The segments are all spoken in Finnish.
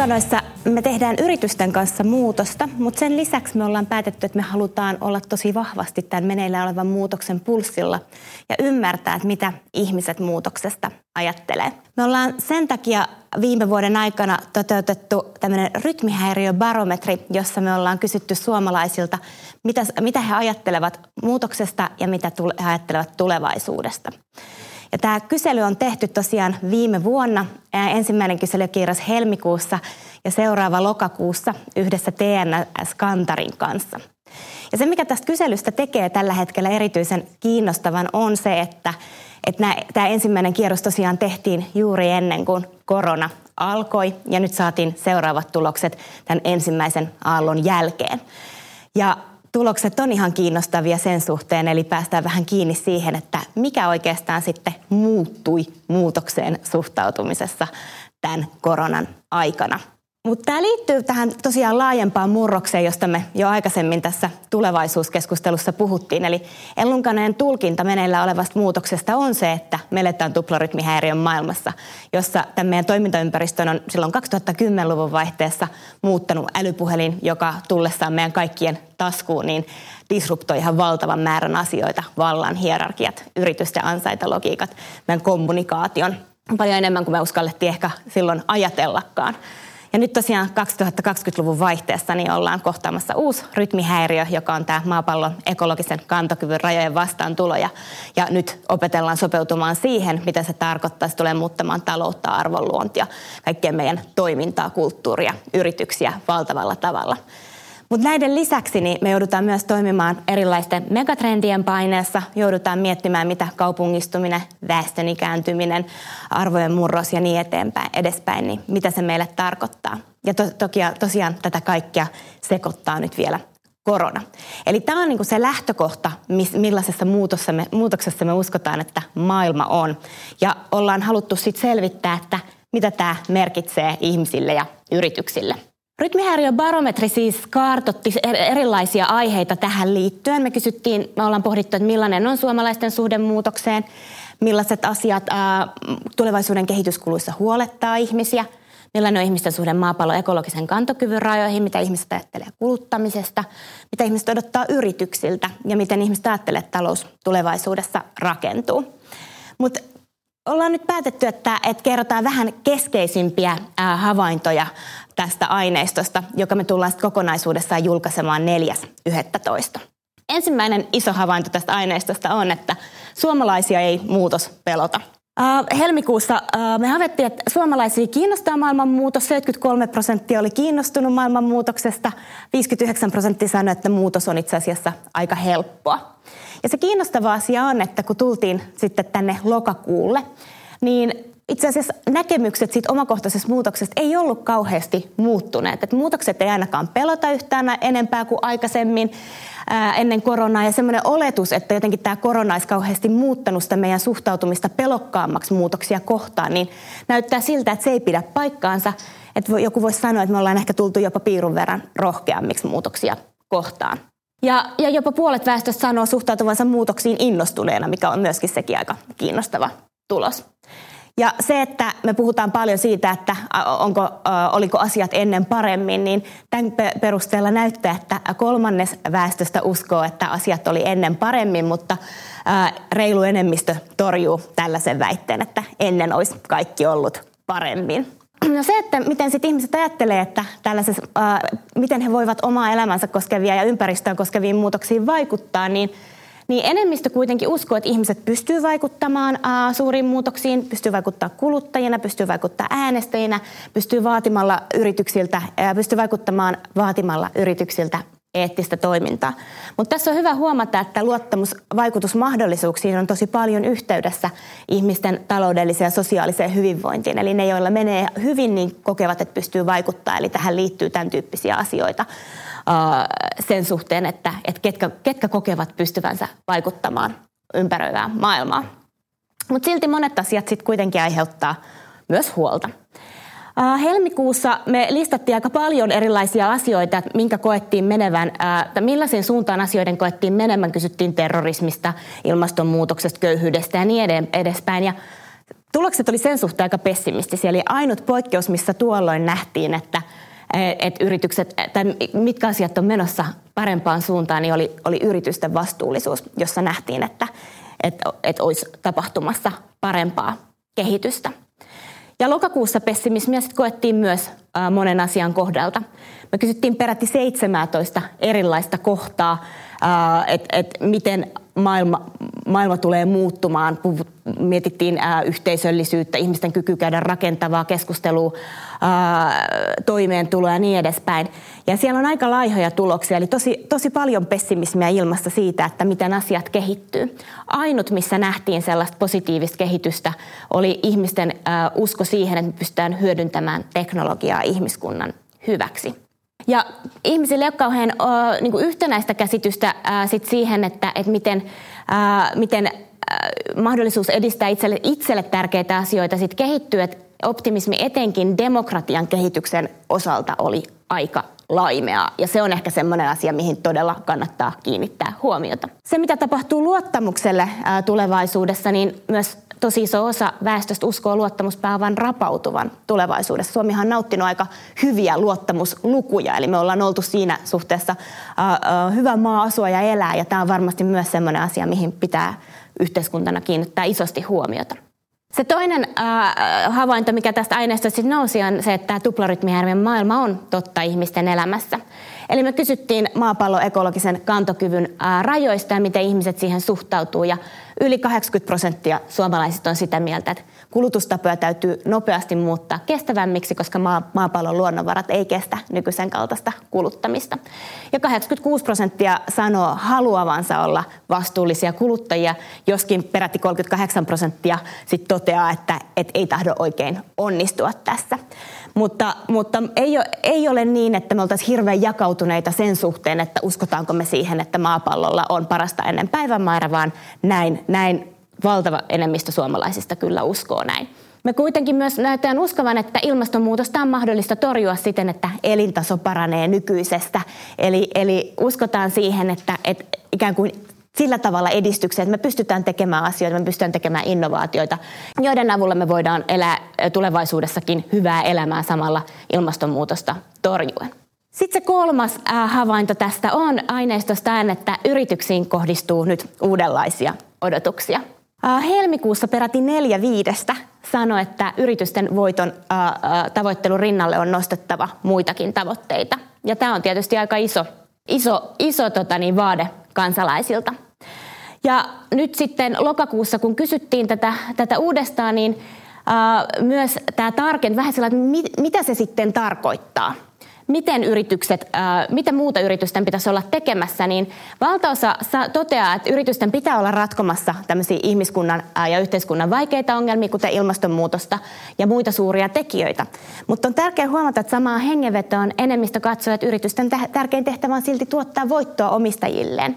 Elunkanoissa me tehdään yritysten kanssa muutosta, mutta sen lisäksi me ollaan päätetty, että me halutaan olla tosi vahvasti tämän meneillä olevan muutoksen pulssilla ja ymmärtää, että mitä ihmiset muutoksesta ajattelee. Me ollaan sen takia viime vuoden aikana toteutettu tämmöinen rytmihäiriöbarometri, jossa me ollaan kysytty suomalaisilta, mitä, mitä he ajattelevat muutoksesta ja mitä he ajattelevat tulevaisuudesta. Ja tämä kysely on tehty tosiaan viime vuonna. Ensimmäinen kysely kierros helmikuussa ja seuraava lokakuussa yhdessä TNS Kantarin kanssa. Ja se, mikä tästä kyselystä tekee tällä hetkellä erityisen kiinnostavan, on se, että, että tämä ensimmäinen kierros tosiaan tehtiin juuri ennen kuin korona alkoi ja nyt saatiin seuraavat tulokset tämän ensimmäisen aallon jälkeen. Ja tulokset on ihan kiinnostavia sen suhteen, eli päästään vähän kiinni siihen, että mikä oikeastaan sitten muuttui muutokseen suhtautumisessa tämän koronan aikana. Mutta tämä liittyy tähän tosiaan laajempaan murrokseen, josta me jo aikaisemmin tässä tulevaisuuskeskustelussa puhuttiin. Eli Ellunkaneen tulkinta meneillä olevasta muutoksesta on se, että me eletään tuplarytmihäiriön maailmassa, jossa tämän meidän toimintaympäristön on silloin 2010-luvun vaihteessa muuttanut älypuhelin, joka tullessaan meidän kaikkien taskuun, niin disruptoi ihan valtavan määrän asioita, vallan hierarkiat, yritysten ansaitalogiikat, meidän kommunikaation paljon enemmän kuin me uskallettiin ehkä silloin ajatellakaan. Ja nyt tosiaan 2020-luvun vaihteessa niin ollaan kohtaamassa uusi rytmihäiriö, joka on tämä maapallon ekologisen kantokyvyn rajojen vastaantulo. Ja, ja nyt opetellaan sopeutumaan siihen, mitä se tarkoittaa. Se tulee muuttamaan taloutta, arvonluontia, kaikkien meidän toimintaa, kulttuuria, yrityksiä valtavalla tavalla. Mutta näiden lisäksi niin me joudutaan myös toimimaan erilaisten megatrendien paineessa. Joudutaan miettimään, mitä kaupungistuminen, väestön ikääntyminen, arvojen murros ja niin eteenpäin, edespäin, niin mitä se meille tarkoittaa. Ja to, toki, tosiaan tätä kaikkea sekoittaa nyt vielä korona. Eli tämä on niin se lähtökohta, millaisessa muutoksessa me, muutoksessa me uskotaan, että maailma on. Ja ollaan haluttu sitten selvittää, että mitä tämä merkitsee ihmisille ja yrityksille. Rytmihäiriöbarometri siis kartotti er-, erilaisia aiheita tähän liittyen. Me kysyttiin, me ollaan pohdittu, että millainen on suomalaisten suhde muutokseen, millaiset asiat ää, tulevaisuuden kehityskuluissa huolettaa ihmisiä, millainen on ihmisten suhde maapallon ekologisen kantokyvyn rajoihin, mitä ihmiset ajattelee kuluttamisesta, mitä ihmiset odottaa yrityksiltä ja miten ihmiset ajattelee, että talous tulevaisuudessa rakentuu. Mutta ollaan nyt päätetty, että, että kerrotaan vähän keskeisimpiä ää, havaintoja tästä aineistosta, joka me tullaan kokonaisuudessaan julkaisemaan 4.11. Ensimmäinen iso havainto tästä aineistosta on, että suomalaisia ei muutos pelota. Helmikuussa me havaittiin, että suomalaisia kiinnostaa maailmanmuutos. 73 prosenttia oli kiinnostunut maailmanmuutoksesta. 59 prosenttia sanoi, että muutos on itse asiassa aika helppoa. Ja se kiinnostava asia on, että kun tultiin sitten tänne lokakuulle, niin itse asiassa näkemykset siitä omakohtaisesta muutoksesta ei ollut kauheasti muuttuneet. Et muutokset ei ainakaan pelota yhtään enempää kuin aikaisemmin ää, ennen koronaa. Ja semmoinen oletus, että jotenkin tämä korona olisi kauheasti muuttanut sitä meidän suhtautumista pelokkaammaksi muutoksia kohtaan, niin näyttää siltä, että se ei pidä paikkaansa. Että joku voisi sanoa, että me ollaan ehkä tultu jopa piirun verran rohkeammiksi muutoksia kohtaan. Ja, ja jopa puolet väestöstä sanoo suhtautuvansa muutoksiin innostuneena, mikä on myöskin sekin aika kiinnostava tulos. Ja se, että me puhutaan paljon siitä, että onko, oliko asiat ennen paremmin, niin tämän perusteella näyttää, että kolmannes väestöstä uskoo, että asiat oli ennen paremmin, mutta reilu enemmistö torjuu tällaisen väitteen, että ennen olisi kaikki ollut paremmin. No se, että miten sit ihmiset ajattelee, että tällaisessa, äh, miten he voivat omaa elämänsä koskevia ja ympäristöä koskeviin muutoksiin vaikuttaa, niin niin enemmistö kuitenkin uskoo, että ihmiset pystyy vaikuttamaan ää, suuriin muutoksiin, pystyy vaikuttaa kuluttajina, pystyy vaikuttaa äänestäjinä, pystyy vaatimalla yrityksiltä, ää, pystyy vaikuttamaan vaatimalla yrityksiltä eettistä toimintaa. Mutta tässä on hyvä huomata, että luottamus vaikutusmahdollisuuksiin on tosi paljon yhteydessä ihmisten taloudelliseen ja sosiaaliseen hyvinvointiin. Eli ne, joilla menee hyvin, niin kokevat, että pystyy vaikuttaa. Eli tähän liittyy tämän tyyppisiä asioita sen suhteen, että, että ketkä, ketkä kokevat pystyvänsä vaikuttamaan ympäröivään maailmaan. Mutta silti monet asiat sitten kuitenkin aiheuttaa myös huolta. Helmikuussa me listattiin aika paljon erilaisia asioita, että minkä koettiin menevän, että millaisen suuntaan asioiden koettiin menemään. Kysyttiin terrorismista, ilmastonmuutoksesta, köyhyydestä ja niin edespäin. Ja Tulokset oli sen suhteen aika pessimistisiä. Eli ainut poikkeus, missä tuolloin nähtiin, että että yritykset, tai mitkä asiat on menossa parempaan suuntaan, niin oli, oli yritysten vastuullisuus, jossa nähtiin, että, että, että olisi tapahtumassa parempaa kehitystä. Ja lokakuussa pessimismiä koettiin myös monen asian kohdalta. Me kysyttiin peräti 17 erilaista kohtaa, että et miten maailma, maailma tulee muuttumaan. Mietittiin ää, yhteisöllisyyttä, ihmisten kyky käydä rakentavaa keskustelua, ää, toimeentuloa ja niin edespäin. Ja siellä on aika laihoja tuloksia, eli tosi, tosi paljon pessimismiä ilmasta siitä, että miten asiat kehittyy. Ainut, missä nähtiin sellaista positiivista kehitystä, oli ihmisten ää, usko siihen, että me pystytään hyödyntämään teknologiaa ihmiskunnan hyväksi. Ja ihmisille ei ole kauhean uh, niin kuin yhtenäistä käsitystä uh, sit siihen, että, että miten, uh, miten uh, mahdollisuus edistää itselle, itselle tärkeitä asioita sit kehittyy. Et optimismi etenkin demokratian kehityksen osalta oli aika laimeaa. Ja se on ehkä semmoinen asia, mihin todella kannattaa kiinnittää huomiota. Se, mitä tapahtuu luottamukselle tulevaisuudessa, niin myös tosi iso osa väestöstä uskoo luottamuspääovan rapautuvan tulevaisuudessa. Suomihan on nauttinut aika hyviä luottamuslukuja, eli me ollaan oltu siinä suhteessa uh, uh, hyvä maa asua ja elää, ja tämä on varmasti myös sellainen asia, mihin pitää yhteiskuntana kiinnittää isosti huomiota. Se toinen äh, havainto, mikä tästä aineistosta nousi, on se, että tämä tuplarytmihärmien maailma on totta ihmisten elämässä. Eli me kysyttiin maapallon ekologisen kantokyvyn äh, rajoista ja miten ihmiset siihen suhtautuu. Ja yli 80 prosenttia suomalaisista on sitä mieltä, että kulutustapoja täytyy nopeasti muuttaa kestävämmiksi, koska maapallon luonnonvarat ei kestä nykyisen kaltaista kuluttamista. Ja 86 prosenttia sanoo haluavansa olla vastuullisia kuluttajia, joskin peräti 38 prosenttia sit toteaa, että, että ei tahdo oikein onnistua tässä. Mutta, mutta ei, ole, ei ole niin, että me oltaisiin hirveän jakautuneita sen suhteen, että uskotaanko me siihen, että maapallolla on parasta ennen päivämäärä, vaan näin, näin valtava enemmistö suomalaisista kyllä uskoo näin. Me kuitenkin myös näytetään uskovan, että ilmastonmuutosta on mahdollista torjua siten, että elintaso paranee nykyisestä. Eli, eli uskotaan siihen, että, että ikään kuin sillä tavalla edistykseen, että me pystytään tekemään asioita, me pystytään tekemään innovaatioita, joiden avulla me voidaan elää tulevaisuudessakin hyvää elämää samalla ilmastonmuutosta torjuen. Sitten se kolmas havainto tästä on aineistosta, että yrityksiin kohdistuu nyt uudenlaisia odotuksia. Helmikuussa peräti neljä viidestä sanoi, että yritysten voiton tavoittelun rinnalle on nostettava muitakin tavoitteita. Ja tämä on tietysti aika iso, iso, iso tota niin, vaade kansalaisilta. Ja nyt sitten lokakuussa, kun kysyttiin tätä, tätä uudestaan, niin äh, myös tämä tarkent vähän sellainen, että mit, mitä se sitten tarkoittaa – miten yritykset, mitä muuta yritysten pitäisi olla tekemässä, niin valtaosa toteaa, että yritysten pitää olla ratkomassa tämmöisiä ihmiskunnan ja yhteiskunnan vaikeita ongelmia, kuten ilmastonmuutosta ja muita suuria tekijöitä. Mutta on tärkeää huomata, että samaan hengenvetoon enemmistö katsoo, että yritysten tärkein tehtävä on silti tuottaa voittoa omistajilleen.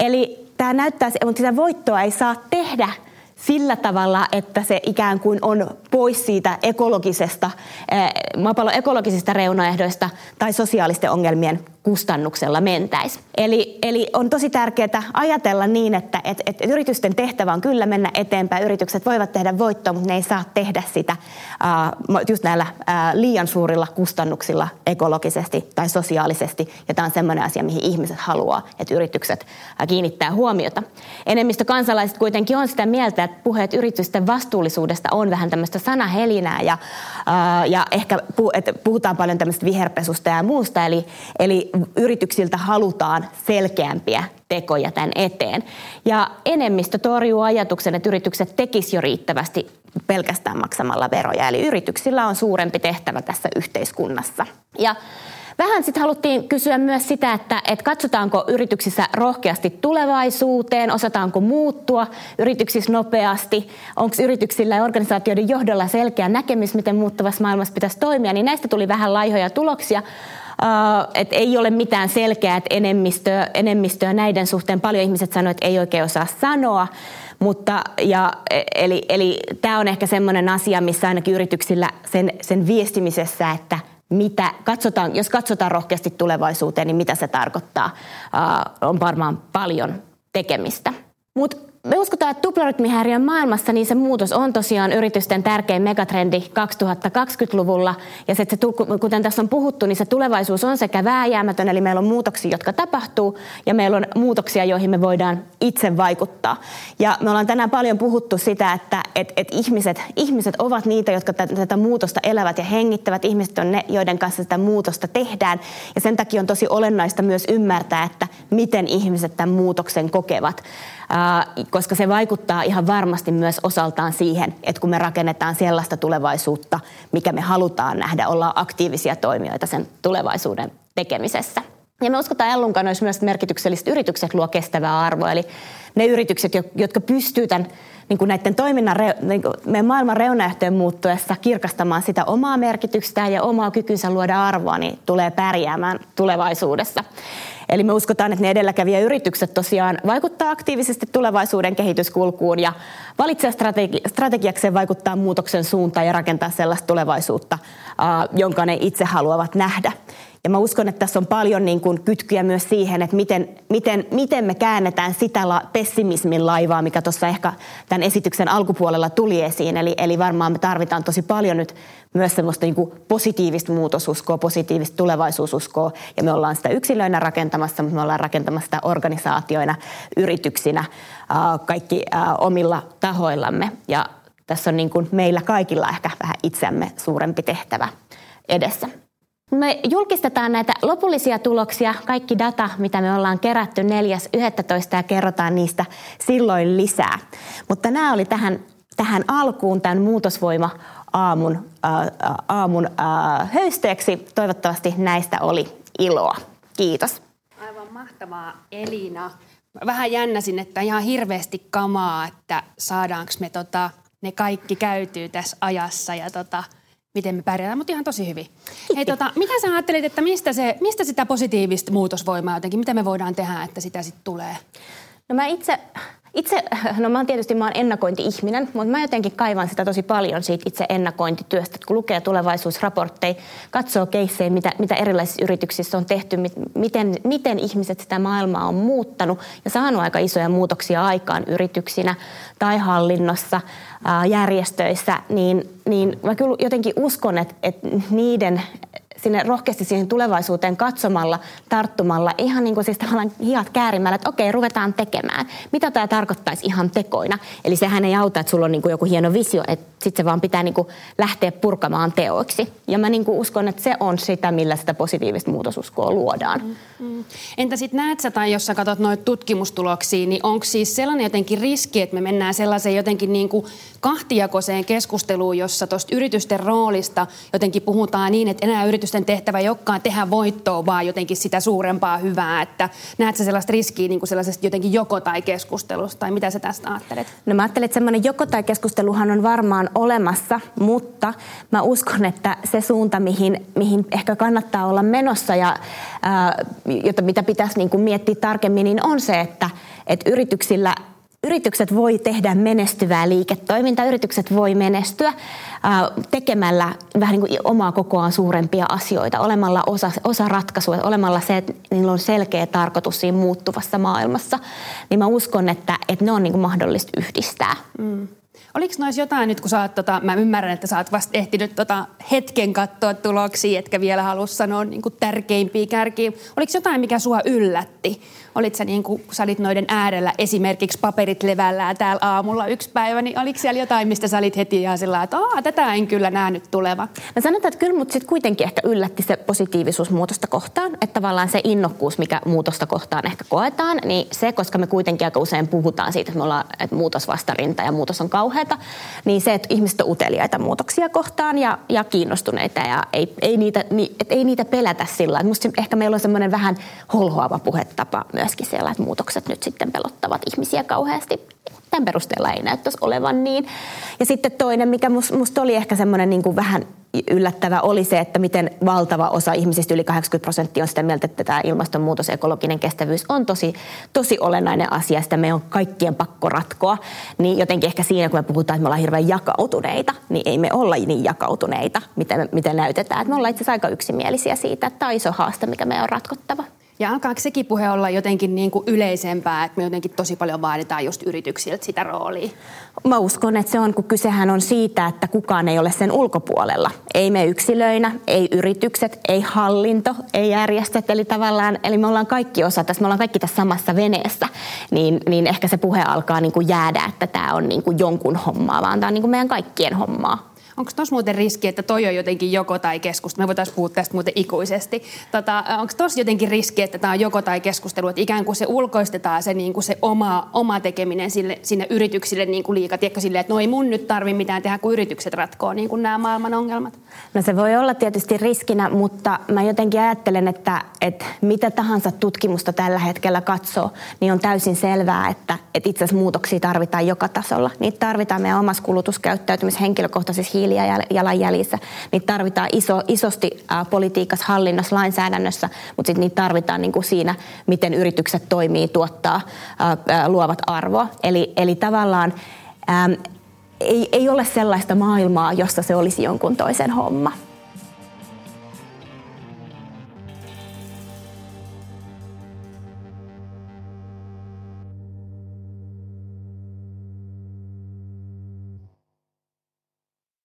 Eli tämä näyttää, mutta sitä voittoa ei saa tehdä – sillä tavalla, että se ikään kuin on pois siitä ekologisesta, maapallon ekologisista reunaehdoista tai sosiaalisten ongelmien kustannuksella mentäisi. Eli, eli on tosi tärkeää ajatella niin, että et, et yritysten tehtävä on kyllä mennä eteenpäin. Yritykset voivat tehdä voittoa, mutta ne ei saa tehdä sitä uh, just näillä uh, liian suurilla kustannuksilla ekologisesti tai sosiaalisesti. Ja tämä on sellainen asia, mihin ihmiset haluaa, että yritykset uh, kiinnittää huomiota. Enemmistö kansalaiset kuitenkin on sitä mieltä, että puheet yritysten vastuullisuudesta on vähän tämmöistä sanahelinää ja, uh, ja ehkä pu, että puhutaan paljon tämmöistä viherpesusta ja muusta. Eli, eli yrityksiltä halutaan selkeämpiä tekoja tämän eteen. Ja enemmistö torjuu ajatuksen, että yritykset tekisivät jo riittävästi pelkästään maksamalla veroja. Eli yrityksillä on suurempi tehtävä tässä yhteiskunnassa. Ja Vähän sitten haluttiin kysyä myös sitä, että, että katsotaanko yrityksissä rohkeasti tulevaisuuteen, osataanko muuttua yrityksissä nopeasti, onko yrityksillä ja organisaatioiden johdolla selkeä näkemys, miten muuttuvassa maailmassa pitäisi toimia, niin näistä tuli vähän laihoja tuloksia. Uh, että ei ole mitään selkeää, enemmistöä, enemmistöä näiden suhteen. Paljon ihmiset sanoivat, että ei oikein osaa sanoa. Mutta, ja, eli, eli tämä on ehkä semmoinen asia, missä ainakin yrityksillä sen, sen viestimisessä, että mitä, katsotaan, jos katsotaan rohkeasti tulevaisuuteen, niin mitä se tarkoittaa, uh, on varmaan paljon tekemistä. Mutta me uskotaan, että tuplarytmihäiriön maailmassa niin se muutos on tosiaan yritysten tärkein megatrendi 2020-luvulla. Ja se, se, kuten tässä on puhuttu, niin se tulevaisuus on sekä vääjäämätön, eli meillä on muutoksia, jotka tapahtuu, ja meillä on muutoksia, joihin me voidaan itse vaikuttaa. Ja me ollaan tänään paljon puhuttu sitä, että et, et ihmiset, ihmiset ovat niitä, jotka tätä muutosta elävät ja hengittävät. Ihmiset on ne, joiden kanssa sitä muutosta tehdään. Ja sen takia on tosi olennaista myös ymmärtää, että miten ihmiset tämän muutoksen kokevat koska se vaikuttaa ihan varmasti myös osaltaan siihen, että kun me rakennetaan sellaista tulevaisuutta, mikä me halutaan nähdä, ollaan aktiivisia toimijoita sen tulevaisuuden tekemisessä. Ja me uskotaan Ellunkaan myös, että merkitykselliset yritykset luo kestävää arvoa, eli ne yritykset, jotka pystyvät tämän niin kuin näiden toiminnan, niin kuin meidän maailman reunaehtojen muuttuessa kirkastamaan sitä omaa merkitystään ja omaa kykynsä luoda arvoa, niin tulee pärjäämään tulevaisuudessa. Eli me uskotaan, että ne edelläkävijäyritykset tosiaan vaikuttaa aktiivisesti tulevaisuuden kehityskulkuun ja valitsee strategi- strategiakseen vaikuttaa muutoksen suuntaan ja rakentaa sellaista tulevaisuutta, jonka ne itse haluavat nähdä. Ja mä uskon, että tässä on paljon niin kuin kytkyjä myös siihen, että miten, miten, miten me käännetään sitä la, pessimismin laivaa, mikä tuossa ehkä tämän esityksen alkupuolella tuli esiin. Eli, eli varmaan me tarvitaan tosi paljon nyt myös semmoista niin kuin positiivista muutosuskoa, positiivista tulevaisuususkoa. Ja me ollaan sitä yksilöinä rakentamassa, mutta me ollaan rakentamassa sitä organisaatioina, yrityksinä, kaikki omilla tahoillamme. Ja tässä on niin kuin meillä kaikilla ehkä vähän itseämme suurempi tehtävä edessä. Me julkistetaan näitä lopullisia tuloksia, kaikki data, mitä me ollaan kerätty 4.11. ja kerrotaan niistä silloin lisää. Mutta nämä oli tähän, tähän alkuun tämän muutosvoima aamun, äh, aamun äh, höysteeksi. Toivottavasti näistä oli iloa. Kiitos. Aivan mahtavaa Elina. Vähän jännäsin, että ihan hirveästi kamaa, että saadaanko me tota, ne kaikki käytyy tässä ajassa ja tota, miten me pärjäämme, mutta ihan tosi hyvin. Hei, tota, mitä sä ajattelit, että mistä, se, mistä sitä positiivista muutosvoimaa jotenkin, mitä me voidaan tehdä, että sitä sitten tulee? No mä itse itse, no mä oon tietysti mä oon ennakointi-ihminen, mutta mä jotenkin kaivan sitä tosi paljon siitä itse ennakointityöstä. Kun lukee tulevaisuusraportteja, katsoo keissejä, mitä, mitä erilaisissa yrityksissä on tehty, miten, miten ihmiset sitä maailmaa on muuttanut ja saanut aika isoja muutoksia aikaan yrityksinä tai hallinnossa, järjestöissä, niin, niin mä kyllä jotenkin uskon, että, että niiden sinne rohkeasti siihen tulevaisuuteen katsomalla, tarttumalla, ihan niin kuin siis tavallaan hiat käärimällä, että okei, ruvetaan tekemään. Mitä tämä tarkoittaisi ihan tekoina? Eli sehän ei auta, että sulla on niin kuin joku hieno visio, että sitten se vaan pitää niin kuin lähteä purkamaan teoiksi. Ja mä niin kuin uskon, että se on sitä, millä sitä positiivista muutosuskoa luodaan. Mm, mm. Entä sitten näet sä, tai jos sä katsot noita tutkimustuloksia, niin onko siis sellainen jotenkin riski, että me mennään sellaiseen jotenkin niin kuin kahtijakoiseen keskusteluun, jossa tuosta yritysten roolista jotenkin puhutaan niin, että enää yritysten tehtävä ei olekaan tehdä voittoa, vaan jotenkin sitä suurempaa hyvää. Että näet sä sellaista riskiä niin kuin sellaisesta jotenkin joko- tai keskustelusta, tai mitä sä tästä ajattelet? No mä ajattelen, että semmoinen joko- tai keskusteluhan on varmaan olemassa, mutta mä uskon, että se suunta, mihin, mihin ehkä kannattaa olla menossa ja ää, jota, mitä pitäisi niin kuin miettiä tarkemmin, niin on se, että, että yrityksillä Yritykset voi tehdä menestyvää liiketoimintaa, yritykset voi menestyä tekemällä vähän niin kuin omaa kokoaan suurempia asioita, olemalla osa, osa ratkaisua, olemalla se, että niillä on selkeä tarkoitus siinä muuttuvassa maailmassa. Niin mä uskon, että, että ne on niin kuin mahdollista yhdistää. Mm. Oliko noissa jotain nyt, kun sä oot, tota, mä ymmärrän, että sä oot vasta ehtinyt tota, hetken katsoa tuloksia, etkä vielä halua sanoa niin kuin tärkeimpiä kärkiä. Oliko jotain, mikä sua yllätti? Olit sä niin kuin, kun sä olit noiden äärellä esimerkiksi paperit levällään täällä aamulla yksi päivä, niin oliko siellä jotain, mistä sä olit heti ihan sillä että tätä en kyllä nähnyt tuleva? Mä sanotaan, että kyllä mut sitten kuitenkin ehkä yllätti se positiivisuus muutosta kohtaan, että tavallaan se innokkuus, mikä muutosta kohtaan ehkä koetaan, niin se, koska me kuitenkin aika usein puhutaan siitä, että me ollaan, että muutos vastarinta ja muutos on kauheata, niin se, että ihmiset on uteliaita muutoksia kohtaan ja, ja kiinnostuneita ja ei, ei, niitä, ni, et ei niitä pelätä sillä. Musta ehkä meillä on semmoinen vähän holhoava puhetapa myöskin siellä, että muutokset nyt sitten pelottavat ihmisiä kauheasti. Tämän perusteella ei näyttäisi olevan niin. Ja sitten toinen, mikä musta oli ehkä semmoinen niin kuin vähän yllättävä oli se, että miten valtava osa ihmisistä, yli 80 prosenttia, on sitä mieltä, että tämä ilmastonmuutos ja ekologinen kestävyys on tosi, tosi olennainen asia. Sitä meidän on kaikkien pakko ratkoa. Niin jotenkin ehkä siinä, kun me puhutaan, että me ollaan hirveän jakautuneita, niin ei me olla niin jakautuneita, miten, miten näytetään. Että me ollaan itse asiassa aika yksimielisiä siitä, että tämä on iso haaste, mikä meidän on ratkottava. Ja alkaako sekin puhe olla jotenkin niin kuin yleisempää, että me jotenkin tosi paljon vaaditaan just yrityksiltä sitä roolia? Mä uskon, että se on, kun kysehän on siitä, että kukaan ei ole sen ulkopuolella. Ei me yksilöinä, ei yritykset, ei hallinto, ei järjestöt. Eli tavallaan, eli me ollaan kaikki osa tässä, me ollaan kaikki tässä samassa veneessä. Niin, niin ehkä se puhe alkaa niin kuin jäädä, että tämä on niin kuin jonkun hommaa, vaan tämä on niin kuin meidän kaikkien hommaa. Onko tuossa muuten riski, että toi on jotenkin joko tai keskustelu? Me voitaisiin puhua tästä muuten ikuisesti. Tota, Onko tuossa jotenkin riski, että tämä on joko tai keskustelu, että ikään kuin se ulkoistetaan se, niin kuin se oma, oma tekeminen sille, sinne yrityksille niin kuin liikaa, tiedätkö, silleen, että no ei mun nyt tarvi mitään tehdä, kun yritykset ratkoo niin kuin nämä maailman ongelmat? No se voi olla tietysti riskinä, mutta mä jotenkin ajattelen, että, että mitä tahansa tutkimusta tällä hetkellä katsoo, niin on täysin selvää, että, että itse asiassa muutoksia tarvitaan joka tasolla. Niitä tarvitaan meidän omassa kulutuskäyttäytymisessä, henkilökohtaisissa hiilijalanjäljissä. Niitä tarvitaan iso, isosti politiikassa, hallinnossa, lainsäädännössä, mutta sitten niitä tarvitaan niin kuin siinä, miten yritykset toimii, tuottaa, luovat arvoa. Eli, eli tavallaan ei, ei ole sellaista maailmaa, jossa se olisi jonkun toisen homma.